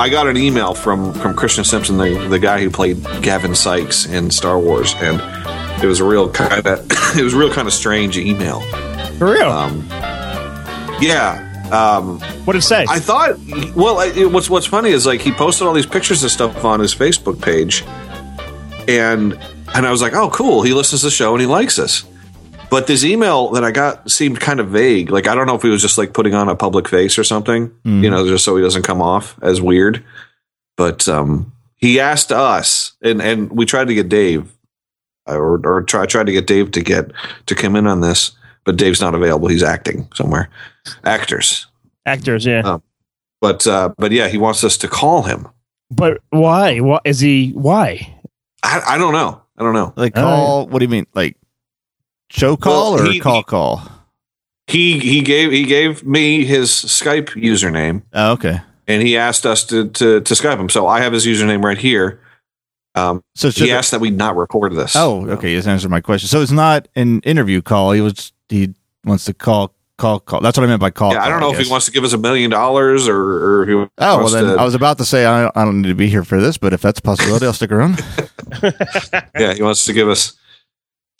I got an email from from Christian Simpson, the the guy who played Gavin Sykes in Star Wars, and it was a real kind of it was a real kind of strange email. For real? Um, yeah. Um, what did it say? I thought. Well, it, what's what's funny is like he posted all these pictures and stuff on his Facebook page, and and I was like, oh, cool. He listens to the show and he likes us. But this email that I got seemed kind of vague. Like I don't know if he was just like putting on a public face or something, Mm-hmm. you know, just so he doesn't come off as weird. But um, he asked us, and and we tried to get Dave, or or try tried to get Dave to get to come in on this, but Dave's not available. He's acting somewhere. Actors, Actors, yeah. Oh. but uh, but yeah, he wants us to call him. but why? What is he? Why? I, I don't know. I don't know. Like All call? What do you mean? Like show call Well, or he- call call? He he gave he gave me his Skype username. Oh, okay. and he asked us to, to to Skype him. So I have his username right here. Um, So he asked that we not record this. oh, okay. Just answered my question. So it's not an interview call. He was he wants to call call call. That's what I meant by call. Yeah, I don't know if he wants to give us a million dollars or or he Oh well, then to- I was about to say I don't, I don't need to be here for this, but if that's a possibility, I'll stick around. yeah he wants to give us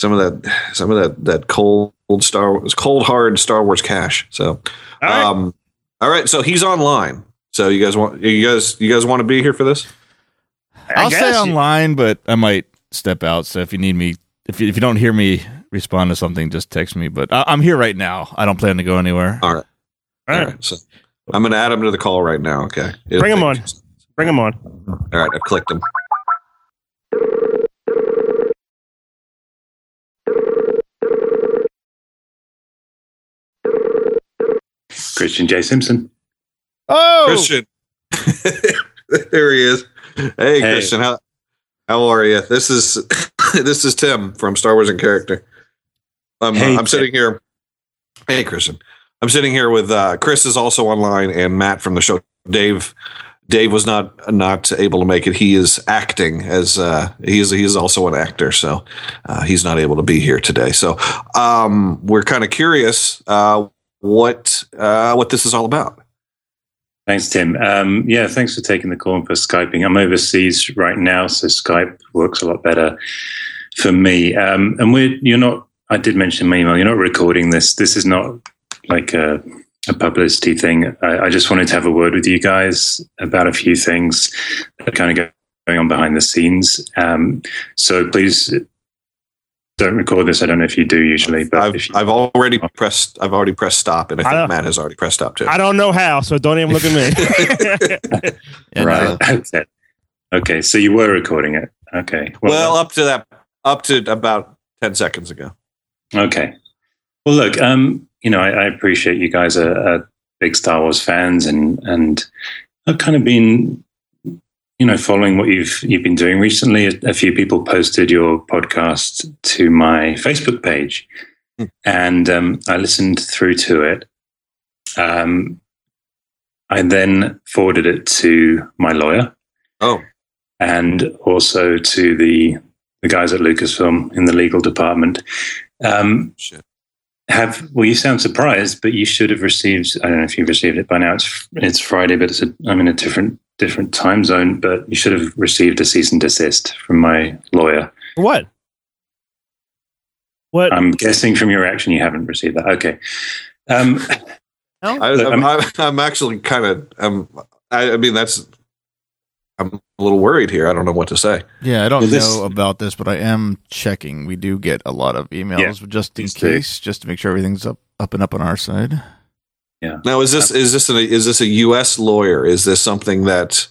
some of that some of that that cold Star Wars cold hard Star Wars cash. So All right. um, all right, so he's online. So you guys want you guys you guys want to be here for this? I I'll stay online, but I might step out. So if you need me, if you, if you don't hear me respond to something, just text me. But I, I'm here right now. I don't plan to go anywhere. All right, All all right. right. So I'm going to add him to the call right now. Okay, It'll Bring him take- on. Bring him on. All right, I've clicked him. Christian J. Simpson. Oh, Christian. there he is. Hey, Christian, how how are you? This is this is Tim from Star Wars and Character. I'm Hey, I'm sitting here. Hey, Christian. I'm sitting here with uh, Chris is also online and Matt from the show. Dave Dave was not not able to make it. He is acting as uh, he is he is also an actor, so uh, he's not able to be here today. So um, we're kind of curious uh, what uh, what this is all about. Thanks, Tim. Um, yeah, thanks for taking the call and for Skyping. I'm overseas right now, so Skype works a lot better for me. Um, and we're, you're not, I did mention in my email, you're not recording this. This is not like a, a publicity thing. I, I just wanted to have a word with you guys about a few things that kind of go- going on behind the scenes. Um, so please don't record this. I don't know if you do usually, but I've if you, I've already pressed I've already pressed stop, and I I think don't- Matt has already pressed stop too. I don't know how, so don't even look at me. Yeah, right. no. Okay. Okay. So you were recording it. Okay. well, up to that, up to about ten seconds ago. okay. Well, look, um, you know, I, I appreciate you guys are, are big Star Wars fans, and and I've kind of been, you know, following what you've you've been doing recently. A, a few people posted your podcast to my Facebook page, Hmm. and um, I listened through to it. Um, I then forwarded it to my lawyer. Oh, and also to the the guys at Lucasfilm in the legal department. Um, shit. have well, you sound surprised, but you should have received. I don't know if you've received it by now. It's it's Friday, but it's a, I'm in a different different time zone. But you should have received a cease and desist from my lawyer. what? What? I'm guessing from your reaction, you haven't received that. Okay. Um, I, I'm, I'm- I'm, I'm actually kind of um, I, I mean that's I'm a little worried here. I don't know what to say. Yeah, I don't Well, this- know about this, but I am checking. We do get a lot of emails just in please do. case, just to make sure everything's up up and up on our side. Now, is this is this an, is this a U.S. lawyer? Is this something that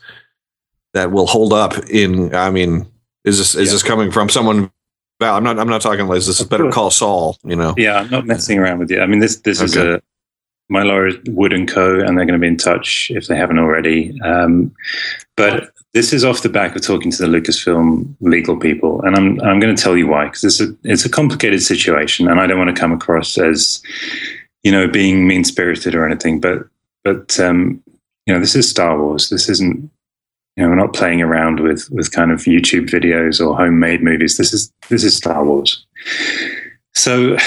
that will hold up in? I mean, is this is Yeah. this coming from someone? Well, I'm not. I'm not talking like this. is Better. Call Saul. You know. Yeah, I'm not messing around with you. I mean, this this is a my lawyer is Wood and Co, and they're going to be in touch if they haven't already. Um, but this is off the back of talking to the Lucasfilm legal people, and I'm I'm going to tell you why because it's a it's a complicated situation, and I don't want to come across as you know being mean spirited or anything, but but um, you know this is Star Wars. This isn't you know we're not playing around with with kind of YouTube videos or homemade movies. This is this is Star Wars. So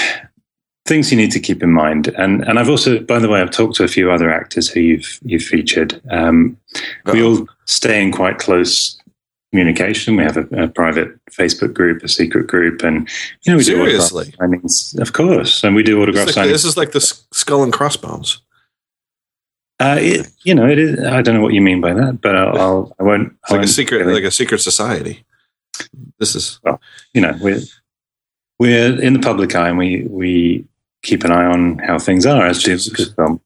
things you need to keep in mind, and and I've also, by the way, I've talked to a few other actors who you've you've featured. Um, we all stay in quite close communication. We have a, a, private Facebook group, a secret group, and you know we seriously. do autograph signings, of course, and we do autograph like, signings. This is like the skull and crossbones. Uh, it, you know, it is. I don't know what you mean by that, but I'll, I'll I won't. It's like a secret, really. like a secret society. This is, well, you know, we're we're in the public eye, and we we keep an eye on how things are as to Lucasfilm.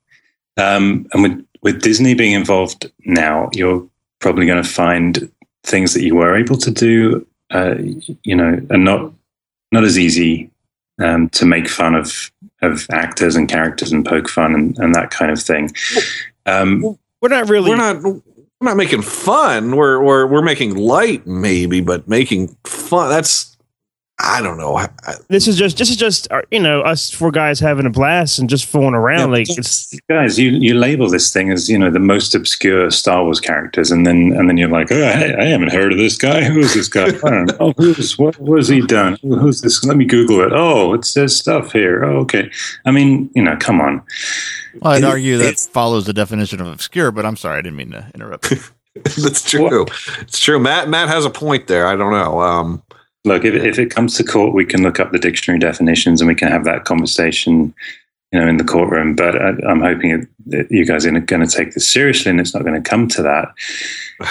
Um, and with with Disney being involved now, you're probably going to find things that you were able to do, uh, you know, are not not as easy um, to make fun of of actors and characters and poke fun and, and that kind of thing. Um, we're not really. We're not. We're not making fun. We're we're we're making light, maybe, but making fun. That's I don't know. This is just this is just uh, you know us four guys having a blast and just fooling around. Yeah, like it's guys, you you label this thing as you know the most obscure Star Wars characters, and then and then you're like, oh, I, I haven't heard of this guy. Who's this guy? I don't know. Who's what? What has he done? Who's this? Let me Google it. Oh, it says stuff here. Oh, okay. I mean, you know, come on. Well, I'd it, argue that follows the definition of obscure, but I'm sorry, I didn't mean to interrupt. That's true. It's true. Matt Matt has a point there. I don't know. Um, look, if, if it comes to court, we can look up the dictionary definitions and we can have that conversation, you know, in the courtroom. But I, am hoping that you guys are going to take this seriously, and it's not going to come to that.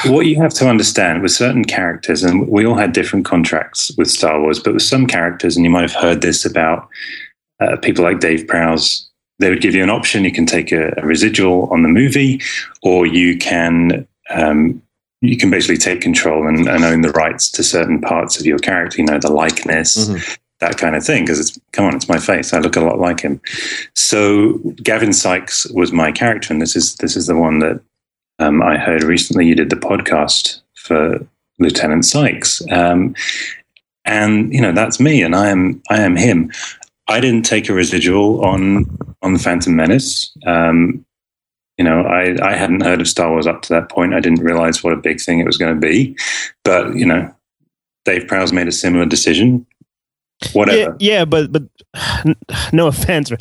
what you have to understand with certain characters, and we all had different contracts with Star Wars, but with some characters, and you might have heard this about uh, people like Dave Prowse. They would give you an option. You can take a, a residual on the movie, or you can um, you can basically take control and, and, own the rights to certain parts of your character, you know, the likeness, mm-hmm. that kind of thing. Because it's, come on, it's my face. I look a lot like him. So Gavin Sykes was my character. And this is, this is the one that um, I heard recently. You did the podcast for Lieutenant Sykes. Um, and, you know, that's me and I am, I am him. I didn't take a residual on, on the Phantom Menace. Um, you know, I, I hadn't heard of Star Wars up to that point. I didn't realize what a big thing it was going to be. But, you know, Dave Prowse made a similar decision. Whatever. Yeah, yeah but but no offense.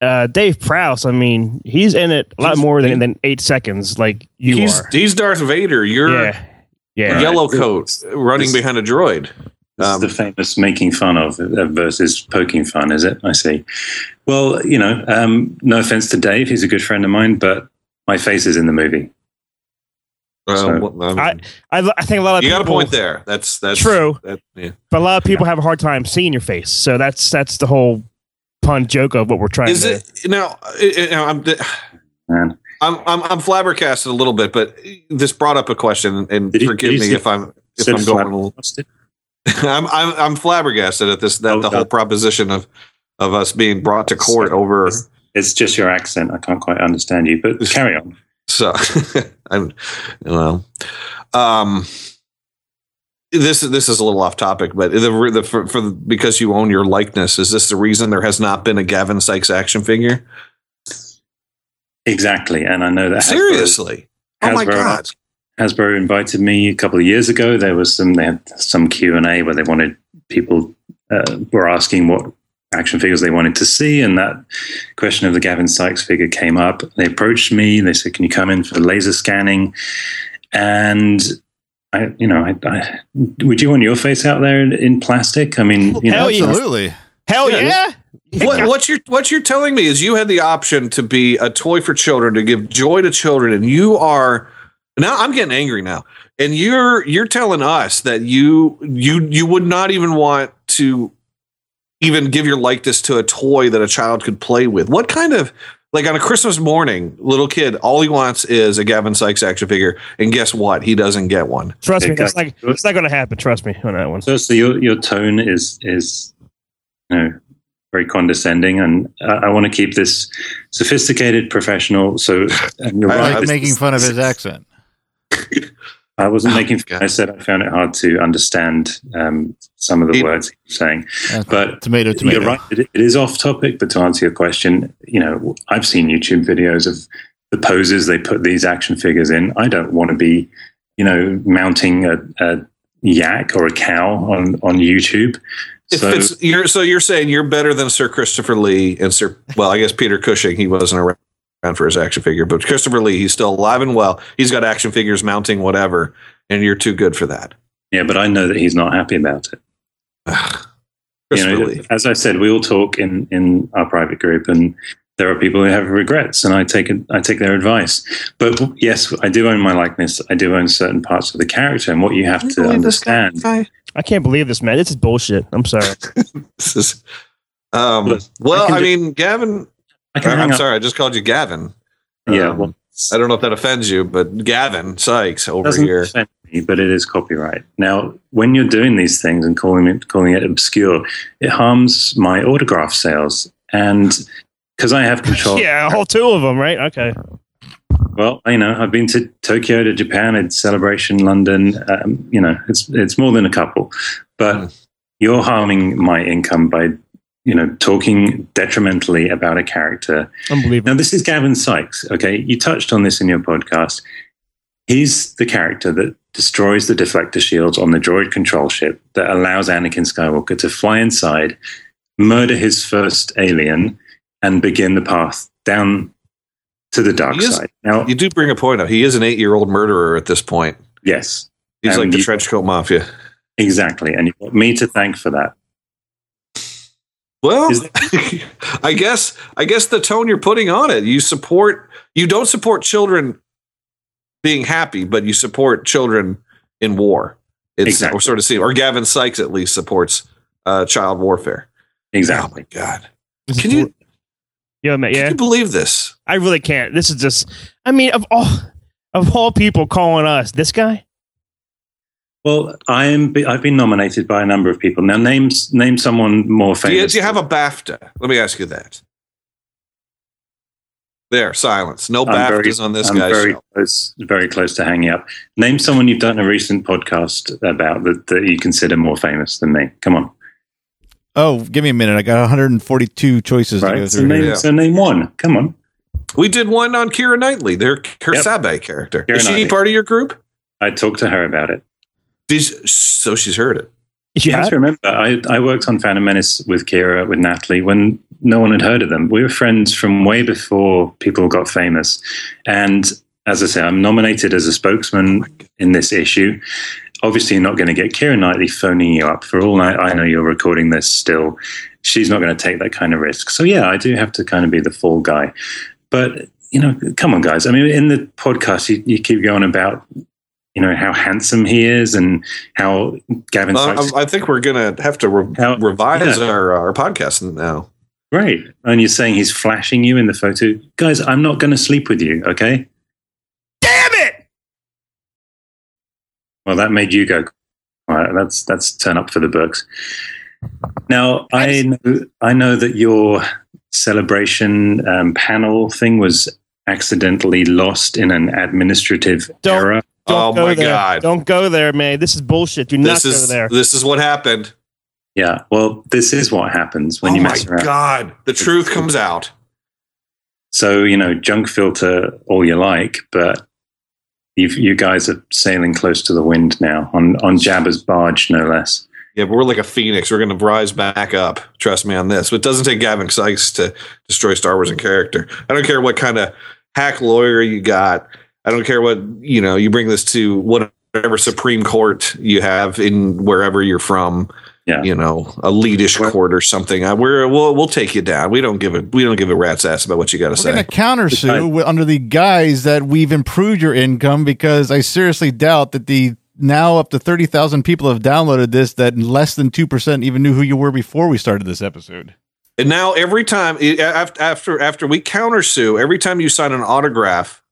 Uh, Dave Prowse, I mean, he's in it a lot he's, more than, than eight seconds, like you he's, are. He's Darth Vader. You're yeah, yeah. yellow coat running behind a droid. Um, the famous making fun of uh, versus poking fun, is it? I see. Well, you know, um, no offense to Dave, he's a good friend of mine, but my face is in the movie. so. I, I, I, think a lot of you people, got a point there. That's that's true. That, yeah. But a lot of people have a hard time seeing your face, so that's that's the whole pun joke of what we're trying. Is to it now? You know, uh, uh, I'm. Man. I'm, I'm I'm flabbergasted a little bit, but this brought up a question, and did forgive me if I'm if I'm going a little. I'm, I'm I'm flabbergasted at this that oh, the whole proposition of of us being brought to court over. It's, it's just your accent. I can't quite understand you, but carry on. So, I'm, you know, um, this this is a little off topic, but the, the for, for the, because you own your likeness, is this the reason there has not been a Gavin Sykes action figure? Exactly, and I know that seriously. Hasbro, oh my god! Hasbro invited me a couple of years ago. There was some they had some Q and A where they wanted people uh, were asking what action figures they wanted to see, and that question of the Gavin Sykes figure came up. They approached me. They said, "Can you come in for laser scanning?" And I, you know, I, I, would you want your face out there in, in plastic? I mean, you Hell know, yeah. absolutely. Hell yeah. yeah. What, what you're what you're telling me is you had the option to be a toy for children to give joy to children, and you are now I'm getting angry now. And you're you're telling us that you you you would not even want to even give your likeness to a toy that a child could play with. What kind of like on a Christmas morning, little kid, all he wants is a Gavin Sykes action figure, and guess what? He doesn't get one. Trust me, it's like it's not going to happen. Trust me on that one. So, so your your tone is is you know very condescending, and I, I want to keep this sophisticated, professional. So you're right. making fun of his accent. I wasn't Oh, making. God. I said I found it hard to understand um, some of the It- words he was saying. Uh, But tomato, tomato. You're right. It, it is off topic, but to answer your question, you know, I've seen YouTube videos of the poses they put these action figures in. I don't want to be, you know, mounting a, a yak or a cow on on YouTube. If So it's you're so you're saying you're better than Sir Christopher Lee and Sir well, I guess Peter Cushing, he wasn't around for his action figure, but Christopher Lee, he's still alive and well. He's got action figures mounting whatever, and you're too good for that. yeah, but I know that he's not happy about it. You Christopher know, Lee. as I said, we all talk in in our private group, and there are people who have regrets, and I take it, I take their advice. But yes, I do own my likeness. I do own certain parts of the character, and what you have to understand. I can't believe this, man. This is bullshit. I'm sorry. This is um Look, well, I can I, do- mean, Gavin I can hang I'm up- sorry, I just called you Gavin. Yeah, Um, well, I don't know if that offends you, but Gavin Sykes over doesn't here. offend me, but it is copyright. Now, when you're doing these things and calling it calling it obscure, it harms my autograph sales, and because I have control. yeah, all two of them, right? Okay. Well, you know, I've been to Tokyo, to Japan, at Celebration London. Um, you know, it's it's more than a couple, but Mm. you're harming my income by you know talking detrimentally about a character Unbelievable. Now, this is Gavin Sykes. Okay, you touched on this in your podcast. He's the character that destroys the deflector shields on the droid control ship that allows Anakin Skywalker to fly inside, murder his first alien, and begin the path down to the dark is- side. Now, You do bring a point up. He is an eight year old murderer at this point. yes, He's And like the you- trench coat mafia. exactly, and you've got me to thank for that. Well, Is- I guess I guess the tone you're putting on it, you support you don't support children being happy, but you support children in war. It's Exactly. or sort of see or Gavin Sykes at least supports uh, child warfare. Exactly. Oh my god. Can you bull- Yo, man, can yeah. you believe this? I really can't. This is just. I mean, of all of all people calling us this guy. Well, I am. I've been nominated by a number of people. Now, name name someone more Do you, famous. do you have a BAFTA? Let me ask you that. There, silence. No I'm BAFTAs very- on this I'm guy's very show. close, very close to hanging up. Name someone you've done a recent podcast about that, that you consider more famous than me. Come on, Oh, give me a minute. I got 142 choices to go right? So through. name. Yeah. so name one. Come on. We did one on Keira Knightley, their her Yep. Sabe character. Keira Is she Knightley. part of your group? I talked to her about it. She's, so she's heard it. You You have to remember, I, I worked on Phantom Menace with Keira, with Natalie, when no one had heard of them. We were friends from way before people got famous. And as I say, I'm nominated as a spokesman oh in this issue. Obviously, you're not going to get Keira Knightley phoning you up. For all I, I know, you're recording this still. She's not going to take that kind of risk. So, yeah, I do have to kind of be the fall guy. But, you know, come on, guys. I mean, in the podcast, you, you keep going about, you know, how handsome he is and how Gavin Uh, Sykes I I think we're gonna have to re- How- revise yeah. our our podcast now. Right. And you're saying he's flashing you in the photo. Guys, I'm not going to sleep with you, okay? Damn it! Well, that made you go. All right, that's that's turn up for the books. Now, I know, I know that your celebration um, panel thing was accidentally lost in an administrative Don't- error. Don't oh go my there. god! Don't go there, man. This is bullshit. Do not this go is there. this is what happened. Yeah. Well, this is what happens when oh you mess around. god! The truth comes out. So you know, junk filter all you like, but you you guys are sailing close to the wind now on on Jabba's barge, no less. Yeah, but we're like a phoenix. We're going to rise back up. Trust me on this. But it doesn't take Gavin Sykes to destroy Star Wars in character. I don't care what kind of hack lawyer you got. I don't care what you know. You bring this to whatever Supreme Court you have in wherever you're from. Yeah. you know, a leadish Well- court or something. Uh, we're we'll we'll take you down. We don't give a we don't give a rat's ass about what you got to We're going say. to countersue wi- under the guise that we've improved your income because I seriously doubt that the now up to 30,000 people have downloaded this that less than 2% even knew who you were before we started this episode. And now every time after after after we countersue, every time you sign an autograph,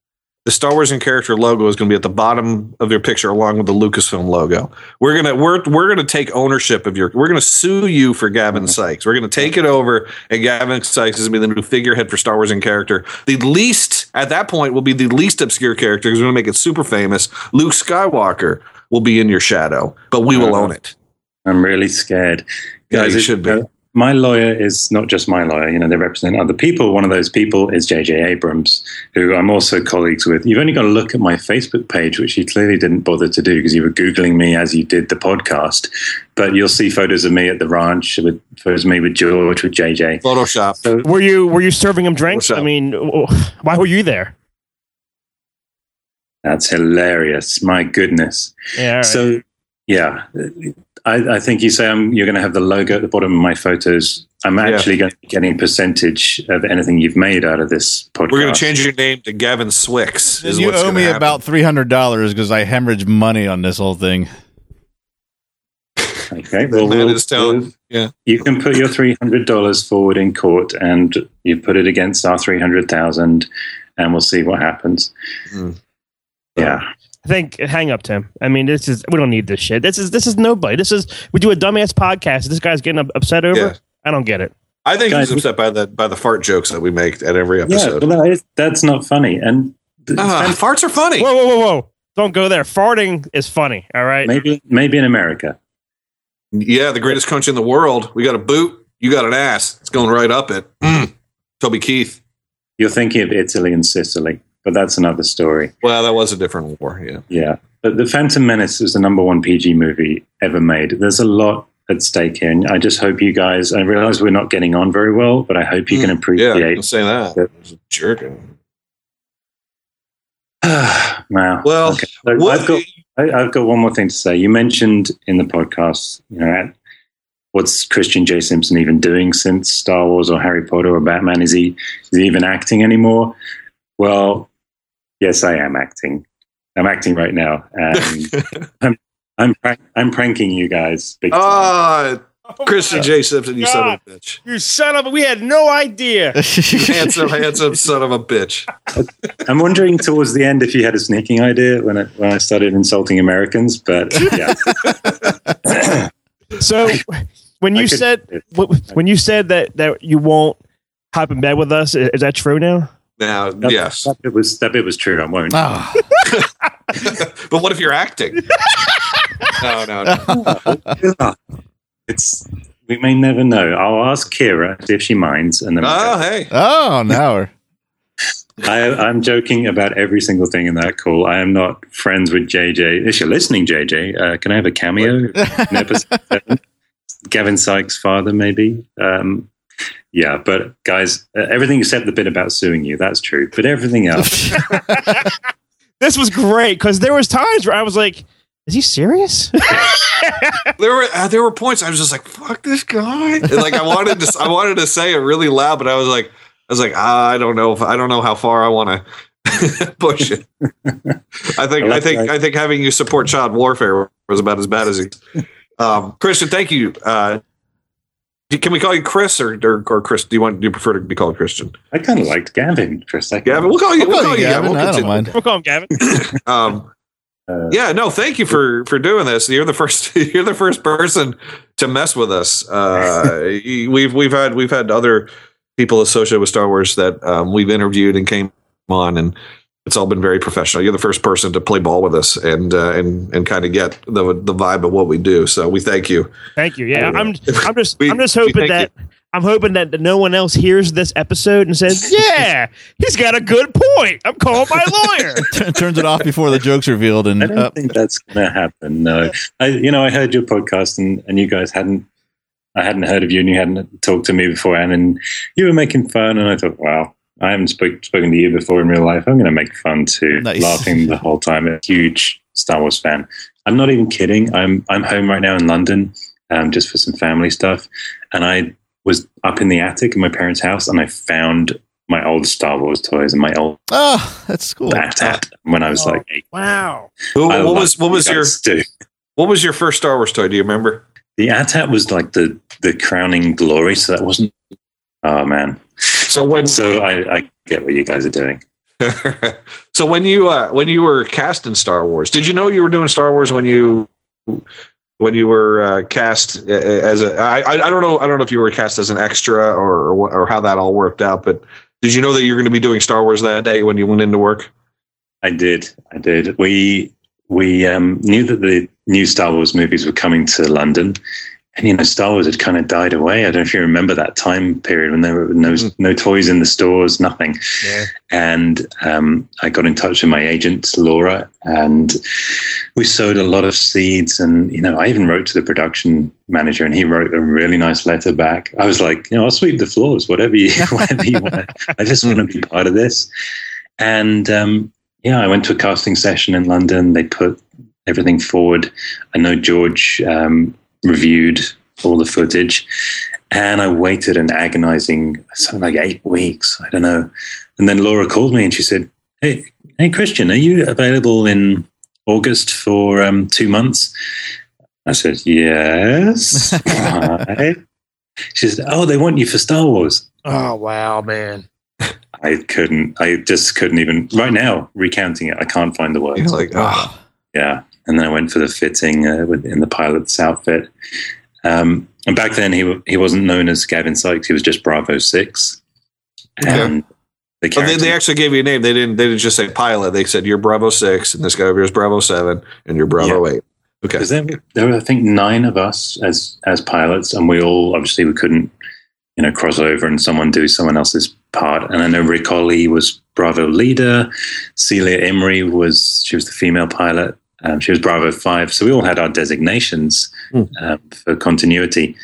the Star Wars and character logo is going to be at the bottom of your picture along with the Lucasfilm logo. We're gonna we're we're gonna take ownership of your. We're gonna sue you for Gavin Sykes. We're gonna take it over, and Gavin Sykes is gonna be the new figurehead for Star Wars and character, the least At that point, will be the least obscure character because we're going to make it super famous. Luke Skywalker will be in your shadow, but we will Uh-huh. own it. I'm really scared. Yeah, you it- should be. My lawyer is not just my lawyer, you know, they represent other people. One of those people is JJ Abrams, who I'm also colleagues with. You've only got to look at my Facebook page, which you clearly didn't bother to do because you were Googling me as you did the podcast. But you'll see photos of me at the ranch, with photos of me with George, with JJ. Photoshop. So Were you were you serving him drinks? What's I mean, why were you there? that's hilarious. My goodness. Yeah. all right. So, yeah, I, I think you say I'm, you're going to have the logo at the bottom of my photos. I'm Yeah. actually going to be getting percentage of anything you've made out of this podcast. We're going to change your name to Gavin Swix. Is you what's owe me happen. about three hundred dollars because I hemorrhaged money on this whole thing. Okay, The well, man we'll- is telling. Yeah. you can put your three hundred dollars forward in court, and you put it against our three hundred thousand, and we'll see what happens. Hmm. Yeah, I think hang up, Tim. I mean, this is we don't need this shit. This is this is nobody. This is we do a dumbass podcast. This guy's getting upset over. Yeah. I don't get it. I think Guys, he's upset by the by the fart jokes that we make at every yeah, episode. but that is, that's not funny. And th- Ah, farts are funny. Whoa, whoa, whoa, whoa! Don't go there. Farting is funny. All right. maybe maybe in America. Yeah, the greatest country in the world. We got a boot. You got an ass. It's going right up it. Mm. Toby Keith. You're thinking of Italy and Sicily, but that's another story. Well, that was a different war. Yeah. Yeah. But The Phantom Menace is the number one PG movie ever made. There's a lot at stake here. And I just hope you guys, I realize we're not getting on very well, but I hope you can mm, Yeah, appreciate. I'll say that. Yeah. It jerking. wow. Well, Okay. So what- I've got I, I've got one more thing to say. You mentioned in the podcast, you know, at- what's Christian J. Simpson even doing since Star Wars or Harry Potter or Batman? Is he is he even acting anymore? Well, yes, I am acting. I'm acting right now, and I'm I'm prank, I'm pranking you guys. Big time. Ah, Christian J. Simpson, you son of a bitch. You son of a! We had no idea. Handsome, handsome son of a bitch. I'm wondering towards the end if you had a sneaking idea when I, when I started insulting Americans, but yeah. So when you said when you said that that you won't hop in bed with us, is that true now? Now, That, yes. that bit was that bit was true. I won't. Ah, but what if you're acting? no, no, no. It's we may never know. I'll ask Keira if she minds, and then Oh, hey. oh, now I, I'm joking about every single thing in that call. I am not friends with JJ. If you're listening, JJ, uh, can I have a cameo in episode seven? Gavin Sykes' father, maybe. Um, yeah, but guys, uh, everything except the bit about suing you, that's true. But everything else, This was great because there was times where I was like, "Is he serious?" There were uh, there were points I was just like, "Fuck this guy!" And, like I wanted to I wanted to say it really loud, but I was like, I was like, ah, I don't know if I don't know how far I want to push it. I think I think I think having you support child warfare was about as bad as it. Um, Christian, thank you. Uh, can we call you Chris or, or or Chris? Do you want do you prefer to be called Christian? I kind of liked Gavin for a second. Gavin, we'll call you. We'll call you Gavin. We'll I don't mind. we'll call him Gavin. Um, Uh, yeah, no, thank you for for doing this. You're the first. You're the first person to mess with us. Uh, we've we've had we've had other people associated with Star Wars that um, we've interviewed and came on, and it's all been very professional. You're the first person to play ball with us and uh, and and kind of get the the vibe of what we do. So we thank you. Thank you. Yeah, I'm. I'm just. We- I'm just hoping thank that. I'm hoping that no one else hears this episode and says, "Yeah, he's got a good point." I'm calling my lawyer. Turns it off before the joke's revealed, and I don't uh, think that's going to happen. No, I, you know, I heard your podcast, and, and you guys hadn't. I hadn't heard of you, and you hadn't talked to me beforehand, and you were making fun, and I thought, wow, I haven't spoke, spoken to you before in real life. I'm going to make fun too, Nice. laughing the whole time. A huge Star Wars fan. I'm not even kidding. I'm I'm home right now in London, um, just for some family stuff, and I was up in the attic in my parents' house, and I found my old Star Wars toys and my old oh, that's cool. AT-AT when I was Oh. like eight. Wow. What, what was what was your do. what was your first Star Wars toy? Do you remember? The AT-AT was like the the crowning glory, so that wasn't. Oh man! So when So I, I get what you guys are doing. so when you uh, when you were cast in Star Wars, did you know you were doing Star Wars when you when you were uh, cast uh, as a I I don't know I don't know if you were cast as an extra or or, or how that all worked out, but Did you know that you're going to be doing Star Wars that day when you went into work? I did. I did. We we um, knew that the new Star Wars movies were coming to London, and you know, Star Wars had kind of died away. I don't know if you remember that time period when there were no mm. no toys in the stores, nothing. Yeah. And um, I got in touch with my agent Laura, and we sowed a lot of seeds. And you know, I even wrote to the production manager, and he wrote a really nice letter back. I was like, you know, I'll sweep the floors, whatever you, whatever you want. I just want to be part of this. And um, yeah, I went to a casting session in London. They put everything forward. I know George um, reviewed all the footage, and I waited an agonizing something like eight weeks. I don't know. And then Laura called me and she said, "Hey, hey, Christian, are you available in August for um, two months?" I said, "Yes." she said, "Oh, they want you for Star Wars." Oh wow, man! I couldn't. I just couldn't even. Right now, recounting it, I can't find the words. You're like, oh. yeah. And then I went for the fitting uh, in the pilot's outfit. Um, and back then, he he wasn't known as Gavin Sykes. He was just Bravo Six. And the oh, they, they, actually gave you a name. They didn't. They didn't just say pilot. They said you're Bravo Six, and this guy over here is Bravo Seven, and you're Bravo yeah. Eight. Okay. There, there were, I think, nine of us as as pilots, and we all obviously we couldn't you know, cross over and someone do someone else's part. And I know Ric Olié was Bravo leader. Celia Imrie was, she was the female pilot. Um, she was Bravo 5. So we all had our designations mm. um, for continuity.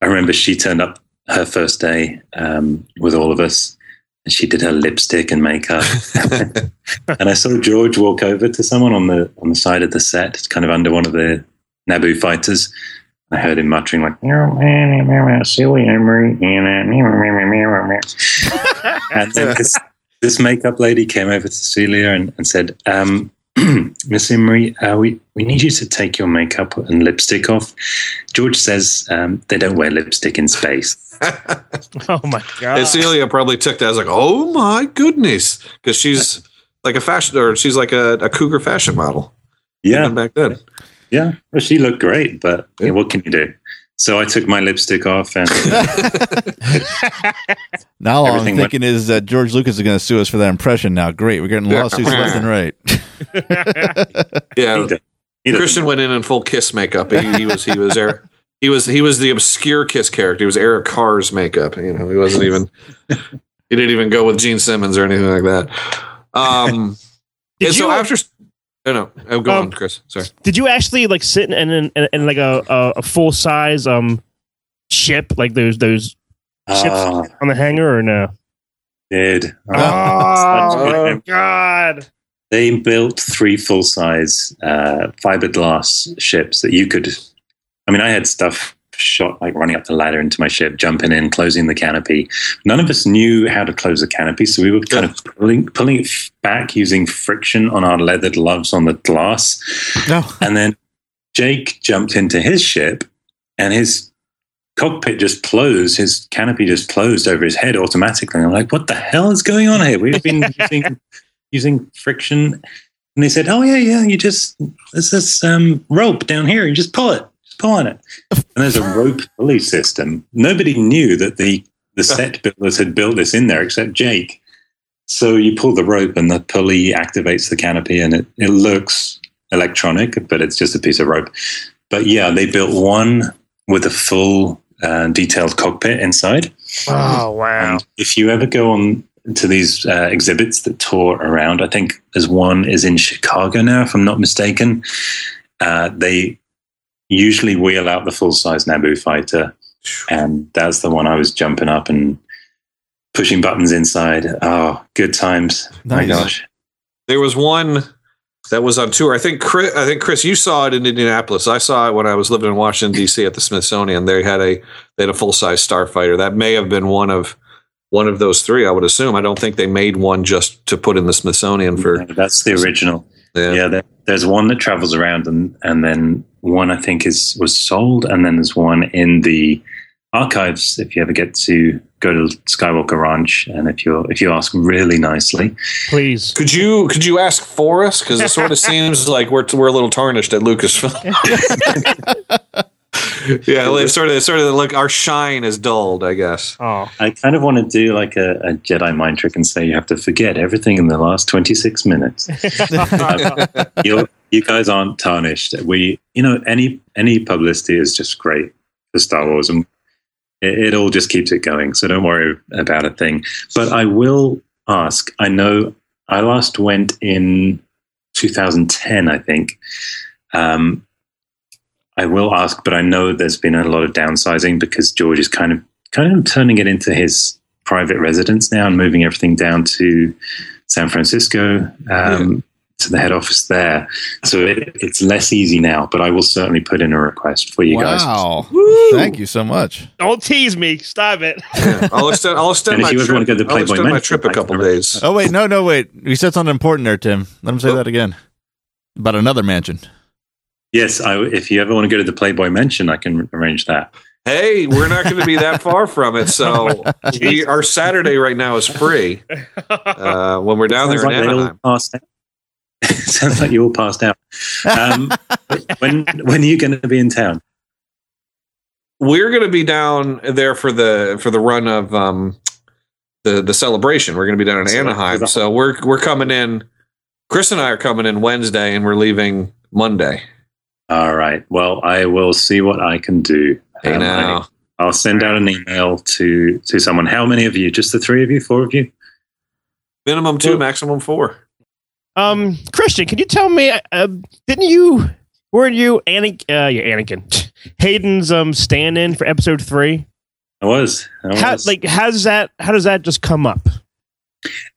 I remember she turned up her first day um, with all of us. And she did her lipstick and makeup. and I saw George walk over to someone on the on the side of the set, kind of under one of the Naboo fighters. I heard him muttering like silly Emery and then this, this makeup lady came over to Celia and, and said, um, Miss Imrie, uh, we, we need you to take your makeup and lipstick off. George says um, they don't wear lipstick in space. oh my god! And Celia probably took that as like, oh my goodness, because she's like a fashion or she's like a, a cougar fashion model. Yeah, back then. Yeah, well, she looked great, but yeah, what can you do? So I took my lipstick off, and now all I'm thinking went- is that George Lucas is going to sue us for that impression. Now, great, we're getting lawsuits left and right. yeah, he Christian went in in full Kiss makeup. He, he was he was there. He was he was the obscure Kiss character. He was Eric Carr's makeup. You know, he wasn't even. he didn't even go with Gene Simmons or anything like that. Um, and so after no, no. Oh, go um, on, Chris. Sorry. Did you actually like sit in in, in, in like a, a, a full size um ship like those those ships uh, on the hangar or no? Did oh, oh god! They built three full size uh, fiberglass ships that you could. I mean, I had stuff shot like running up the ladder into my ship, jumping in, closing the canopy. None of us knew how to close the canopy, so we were kind of pulling, pulling it back using friction on our leather gloves on the glass. Oh. And then Jake jumped into his ship, and his cockpit just closed. His canopy just closed over his head automatically. And I'm like, what the hell is going on here? We've been using, using friction. And they said, "Oh yeah, yeah. You just there's this um, rope down here. You just pull it pull on it. And there's a rope pulley system. Nobody knew that the, the set builders had built this in there except Jake. So you pull the rope and the pulley activates the canopy and it, it looks electronic, but it's just a piece of rope. But yeah, they built one with a full uh, detailed cockpit inside. Oh, wow. And if you ever go on to these uh, exhibits that tour around, I think there's one is in Chicago now, if I'm not mistaken. Uh, they usually wheel out the full size Naboo fighter, and that's the one I was jumping up and pushing buttons inside. Oh, good times! Nice. My gosh, there was one that was on tour. I think Chris, I think Chris, you saw it in Indianapolis. I saw it when I was living in Washington D.C. at the Smithsonian. They had a they had a full size starfighter. That may have been one of one of those three. I would assume. I don't think they made one just to put in the Smithsonian for. that's the original. Yeah, yeah there's one that travels around, and and then one I think is was sold, and then there's one in the archives. If you ever get to go to Skywalker Ranch, and if you if you ask really nicely, please, could you could you ask for us? Because it sort of seems like we're we're a little tarnished at Lucasfilm. yeah, it's sort of sort of look our shine is dulled, I guess. Oh, I kind of want to do like a, a Jedi mind trick and say you have to forget everything in the last 26 minutes. you you guys aren't tarnished. We, you know, any any publicity is just great for Star Wars, and it, it all just keeps it going. So don't worry about a thing. But I will ask. I know I last went in 2010, I think. Um, I will ask, but I know there's been a lot of downsizing because George is kind of kind of turning it into his private residence now and moving everything down to San Francisco. Um, to the head office there. So it, it's less easy now, but I will certainly put in a request for you guys. Wow. Thank you so much. don't tease me. Stop it. Yeah, I'll extend. I'll extend my trip. wanna to I'll extend my trip a I couple can- days. Oh wait, no, no, wait. You said something important there, Tim. Let him say that again. About another mansion. Yes, I, if you ever want to go to the Playboy Mansion, I can arrange that. Hey, we're not going to be that far from it, so we, our Saturday right now is free. Uh, when we're down there Sounds in like Anaheim. passed out. Sounds like you all passed out. Um, when when are you going to be in town? we're going to be down there for the for the run of um the the celebration. We're going to be down in Anaheim, so we're we're coming in. Chris and I are coming in Wednesday, and we're leaving Monday. All right. Well, I will see what I can do. Hey Um, now, I, will send out an email to to someone. How many of you? Just the three of you? Four of you? minimum two, Well- maximum four. Um, Christian, can you tell me? Uh, didn't you? Weren't you Anakin? Uh, yeah, Anakin. Hayden's um stand-in for episode three. I was. I How, was. like, how's that? How does that just come up?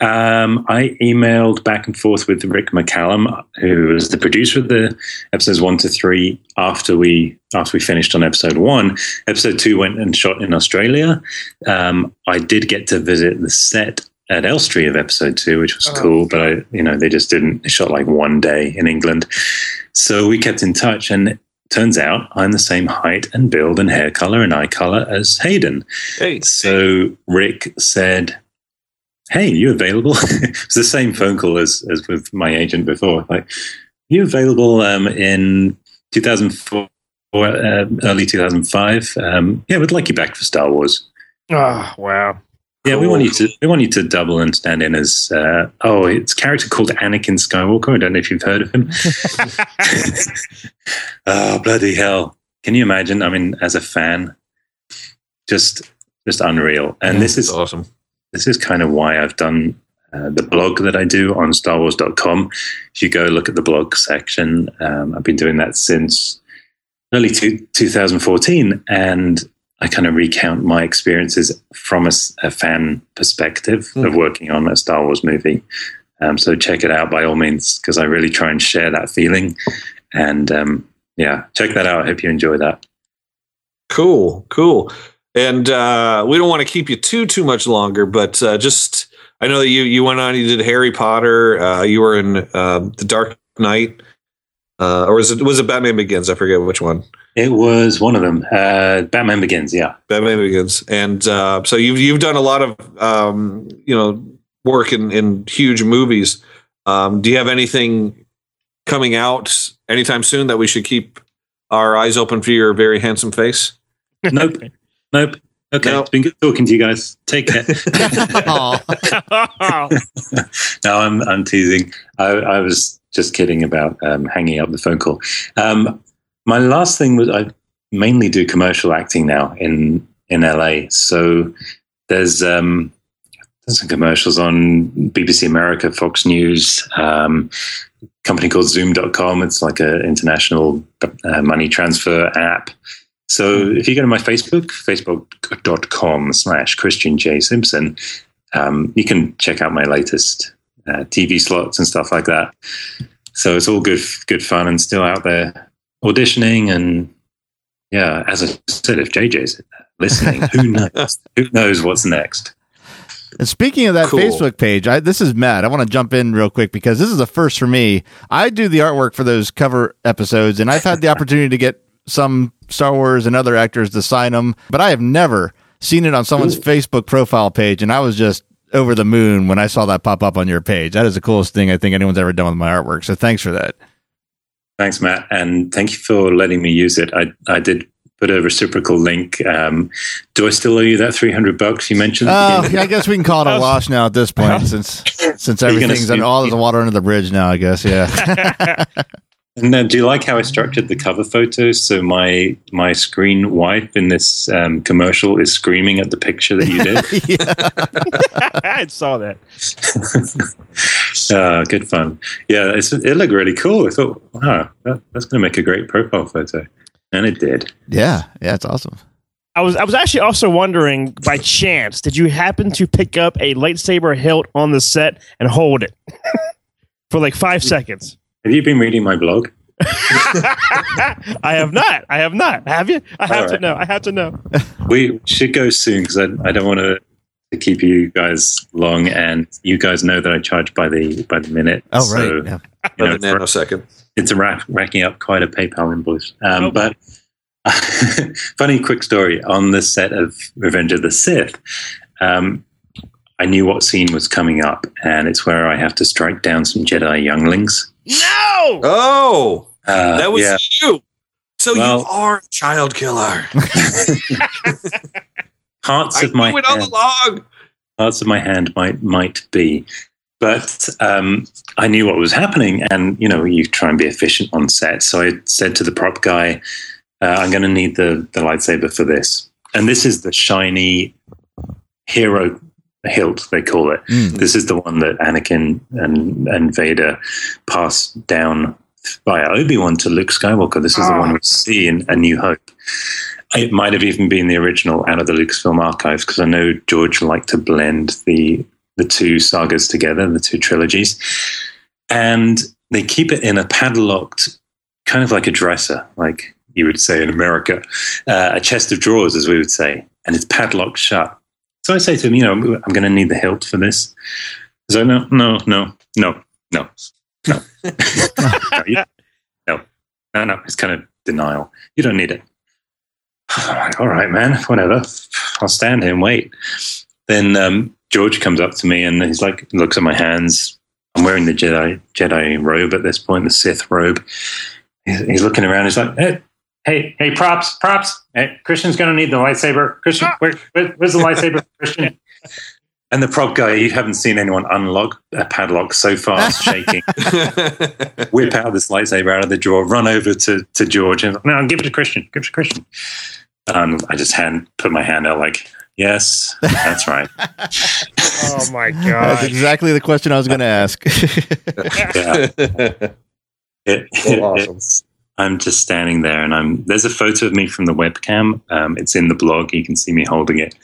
Um, I emailed back and forth with Rick McCallum, who was the producer of the episodes one to three. After we after we finished on episode one, episode two went and shot in Australia. Um, I did get to visit the set at Elstree of episode two, which was Oh. cool. But I, you know, they just didn't. They shot like one day in England, so we kept in touch. And it turns out I'm the same height and build and hair color and eye color as Hayden. Hey, So Rick said, "Hey, you available?" it's the same phone call as as with my agent before. Like, you available um, in 2004 or uh, early 2005? Um, yeah, we'd like you back for Star Wars. Oh, wow. Yeah, we want you to we want you to double and stand in as uh, oh, it's a character called Anakin Skywalker. I don't know if you've heard of him. oh bloody hell! Can you imagine? I mean, as a fan, just just unreal. And this is awesome. This is kind of why I've done uh, the blog that I do on StarWars.com. If you go look at the blog section, um, I've been doing that since early two, 2014, and I kind of recount my experiences from a fan perspective Hmm. of working on a Star Wars movie. Um, so check it out by all means, because I really try and share that feeling. And um, yeah, check that out. I hope you enjoy that. Cool, cool. And uh, we don't want to keep you too too much longer, but uh, just I know that you you went on, you did Harry Potter, uh, you were in uh, the Dark Knight, uh, or was it was it Batman Begins? I forget which one. It was one of them. Uh, Batman Begins. Yeah. Batman Begins, and uh, so you've you've done a lot of um, you know work in in huge movies. Um, do you have anything coming out anytime soon that we should keep our eyes open for your very handsome face? Nope. nope. Okay. No. It's been good talking to you guys. Take care. Aw. no, I'm I'm teasing. I, I was just kidding about um, hanging up the phone call. Um, my last thing was I mainly do commercial acting now in in LA. So there's um, there's some commercials on BBC America, Fox News, um, a company called Xoom.com. It's like an international uh, money transfer app. So if you go to my Facebook, facebook.com slash Christian J. Simpson, um, you can check out my latest uh, TV slots and stuff like that. So it's all good, good fun, and still out there auditioning. And yeah, as I said, if JJ's listening, who knows? who knows what's next? And speaking of that Cool. Facebook page, I, this is Matt. I want to jump in real quick because this is a first for me. I do the artwork for those cover episodes, and I've had the opportunity to get some Star Wars and other actors to sign them, but I have never seen it on someone's Facebook profile page, and I was just over the moon when I saw that pop up on your page. That is the coolest thing I think anyone's ever done with my artwork. So thanks for that. Thanks, Matt, and thank you for letting me use it. I I did put a reciprocal link. Um, do I still owe you that three hundred bucks you mentioned? Oh, yeah, I guess we can call it a wash now at this point, since since Are you gonna everything's and all me? the water under the bridge now. I guess, yeah. And then, do you like how I structured the cover photos? So my my screen wife in this um, commercial is screaming at the picture that you did. I saw that. uh, good fun. Yeah, it's, it looked really cool. I thought, wow, that, that's going to make a great profile photo, and it did. yeah, yeah, it's awesome. I was I was actually also wondering by chance, did you happen to pick up a lightsaber hilt on the set and hold it for like five seconds? Have you been reading my blog? I have not. I have not. Have you? I have All to know. I have to know. We should go soon because I, I don't want to keep you guys long, and you guys know that I charge by the by the minute. Oh, So, right. Yeah. you By know, the nanosecond. it's a rack, racking up quite a PayPal invoice. Um, Oh. But funny quick story on the set of Revenge of the Sith. Um, I knew what scene was coming up, and it's where I have to strike down some Jedi younglings. No. Oh, Uh, that was yeah. you. So Well- you are a child killer. parts I of my knew it all hand- along. parts of my hand might might be. But um, I knew what was happening, and you know, you try and be efficient on set. So I said to the prop guy, uh, "I'm going to need the the lightsaber for this." And this is the shiny hero hilt they call it. Mm. This is the one that Anakin and and Vader passed down by Obi Wan to Luke Skywalker. This is the one we see in A New Hope. It might have even been the original out of the Lucasfilm archives because I know George liked to blend the the two sagas together, the two trilogies, and they keep it in a padlocked, kind of like a dresser, like you would say in America, uh, a chest of drawers, as we would say, and it's padlocked shut. So I say to him, you know, I'm going to need the hilt for this. So no, no, no, no, no, no, no, no, no, no. It's kind of denial. You don't need it. Like, all right, man, whatever. I'll stand here and wait. Then um, George comes up to me and he's like, looks at my hands. I'm wearing the Jedi Jedi robe at this point, the Sith robe. He's, he's looking around. He's like, hey, hey, hey, props, props. Hey, Christian's going to need the lightsaber. Christian, ah. where, where, where's the lightsaber, Christian? And the prop guy, you haven't seen anyone unlock a uh, padlock so fast, shaking whip out this lightsaber out of the drawer, run over to, to George, and no, give it to Christian, give it to Christian. And I just hand put my hand out like, yes, that's right. Oh my god! That's god. exactly the question I was going to ask. Yeah. It- So awesome. It's- I'm just standing there, and I'm there's a photo of me from the webcam. Um, it's in the blog. You can see me holding it,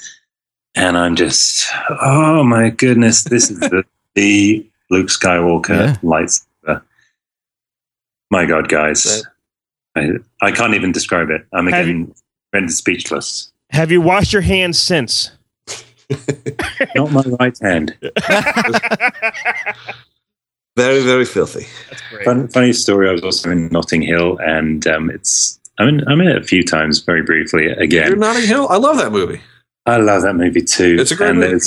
and I'm just, oh my goodness, this is the, the Luke Skywalker Yeah. lightsaber. My God, guys, I, I can't even describe it. I'm Have again rendered speechless. Have you washed your hands since? Not my right hand. very, very filthy. That's great. Fun, funny story. I was also in Notting Hill, and um, it's I'm in, I'm in it a few times, very briefly. You're Again, Notting Hill. I love that movie. I love that movie too. It's a great and movie.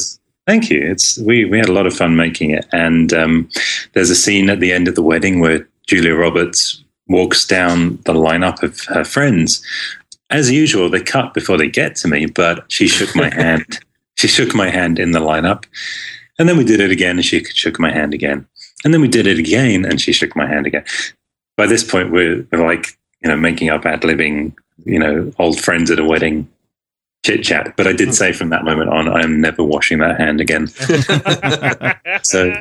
Thank you. It's we we had a lot of fun making it, and um, there's a scene at the end of the wedding where Julia Roberts walks down the lineup of her friends. As usual, they cut before they get to me, but she shook my hand. She shook my hand in the lineup, and then we did it again, and she shook my hand again, and then we did it again, and she shook my hand again. By this point, we're, we're like you know making up ad libbing, you know, old friends at a wedding chit chat. But I did hmm. say from that moment on, I am never washing that hand again. So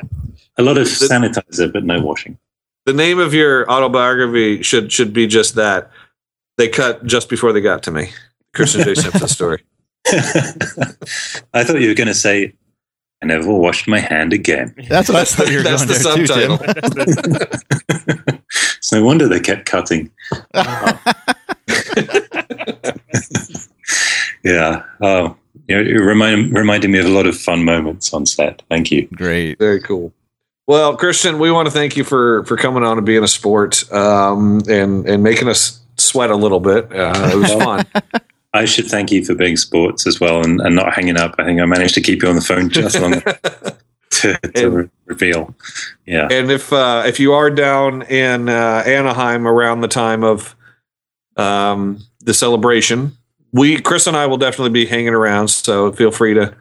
a lot of sanitizer, but no washing. the name of your autobiography should should be just that. They cut just before they got to me. Christian J. Simpson story. I thought you were going to say, I never washed my hand again. That's what I thought you were That's going the there too, subtitle. It's no wonder they kept cutting. yeah. Oh, you know, it remind, reminded me of a lot of fun moments on set. Thank you. Great. Very cool. Well, Christian, we want to thank you for for coming on and being a sport um, and and making us sweat a little bit. Uh, it was fun. I should thank you for being sports as well and, and not hanging up. I think I managed to keep you on the phone just long to, to re- reveal. Yeah. And if uh, if you are down in uh, Anaheim around the time of um, the celebration. We Chris and I will definitely be hanging around, so feel free to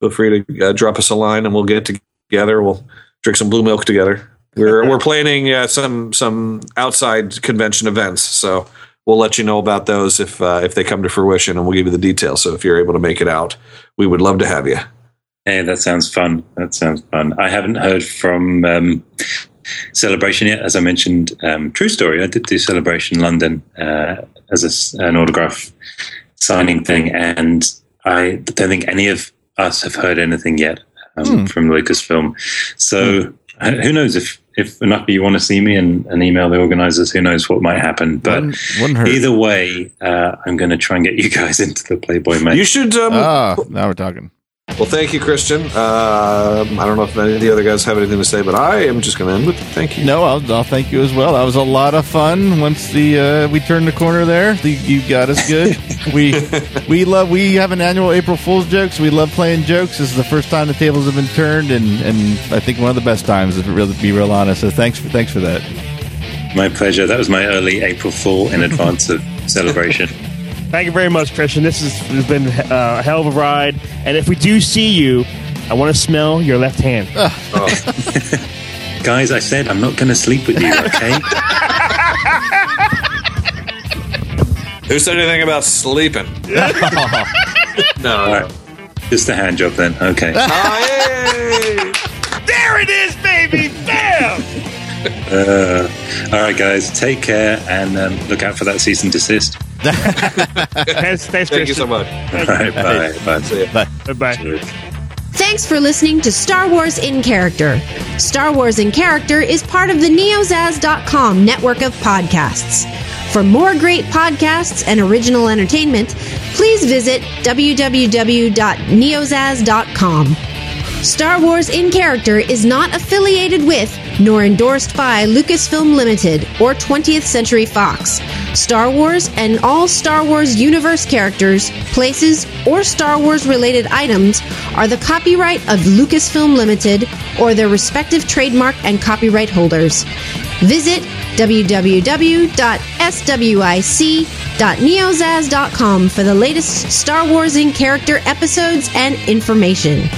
feel free to uh, drop us a line, and we'll get together. We'll drink some blue milk together. We're we're planning uh, some some outside convention events, so we'll let you know about those if uh, if they come to fruition, and we'll give you the details. So if you're able to make it out, we would love to have you. Hey, that sounds fun. That sounds fun. I haven't heard from um, Celebration yet. As I mentioned, um, true story. I did do Celebration London uh, as a, an autograph signing thing, and I don't think any of us have heard anything yet um, hmm. from Lucasfilm. So hmm. Who knows if if enough of you want to see me and, and, email the organizers, who knows what might happen. But wouldn't, wouldn't either way, uh, I'm going to try and get you guys into the Playboy Man. You should. Um, oh, now we're talking. Well, thank you, Christian. Uh, I don't know if any of the other guys have anything to say, but I am just going to end with thank you. No, I'll, I'll, thank you as well. That was a lot of fun. Once the uh, we turned the corner there, the, you got us good. we we love we have an annual April Fool's jokes. We love playing jokes. This is the first time the tables have been turned, and, and I think one of the best times, to really be real honest. So thanks for thanks for that. My pleasure. That was my early April Fool in advance of celebration. Thank you very much, Christian. This has been uh, a hell of a ride. And if we do see you, I want to smell your left hand. Oh. Guys, I said I'm not going to sleep with you, okay? Who said anything about sleeping? no. Right. Just a hand job then. Okay. oh, there it is, baby. Bam! Uh, all right, guys, take care and um, look out for that cease and desist. thanks, thanks, Thank you so much. All right, bye. Bye. Bye. Bye. Thanks for listening to Star Wars in Character. Star Wars in Character is part of the neozaz.com network of podcasts. For more great podcasts and original entertainment, please visit www.neozaz.com. Star Wars in Character is not affiliated with nor endorsed by Lucasfilm Limited or 20th Century Fox. Star Wars and all Star Wars universe characters, places, or Star Wars related items are the copyright of Lucasfilm Limited or their respective trademark and copyright holders. Visit www.swic.neozaz.com for the latest Star Wars in character episodes and information.